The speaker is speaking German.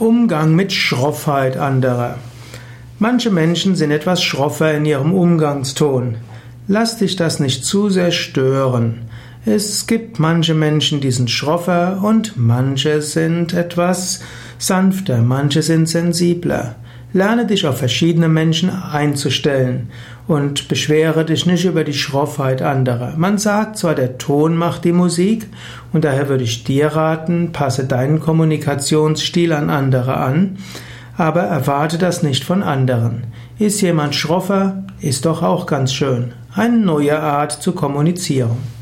Umgang mit Schroffheit anderer. Manche Menschen sind etwas schroffer in ihrem Umgangston. Lass dich das nicht zu sehr stören. Es gibt manche Menschen, die sind schroffer und manche sind etwas sanfter, manche sind sensibler. Lerne dich auf verschiedene Menschen einzustellen und beschwere dich nicht über die Schroffheit anderer. Man sagt zwar, der Ton macht die Musik und daher würde ich dir raten, passe deinen Kommunikationsstil an andere an, aber erwarte das nicht von anderen. Ist jemand schroffer, ist doch auch ganz schön. Eine neue Art zu kommunizieren.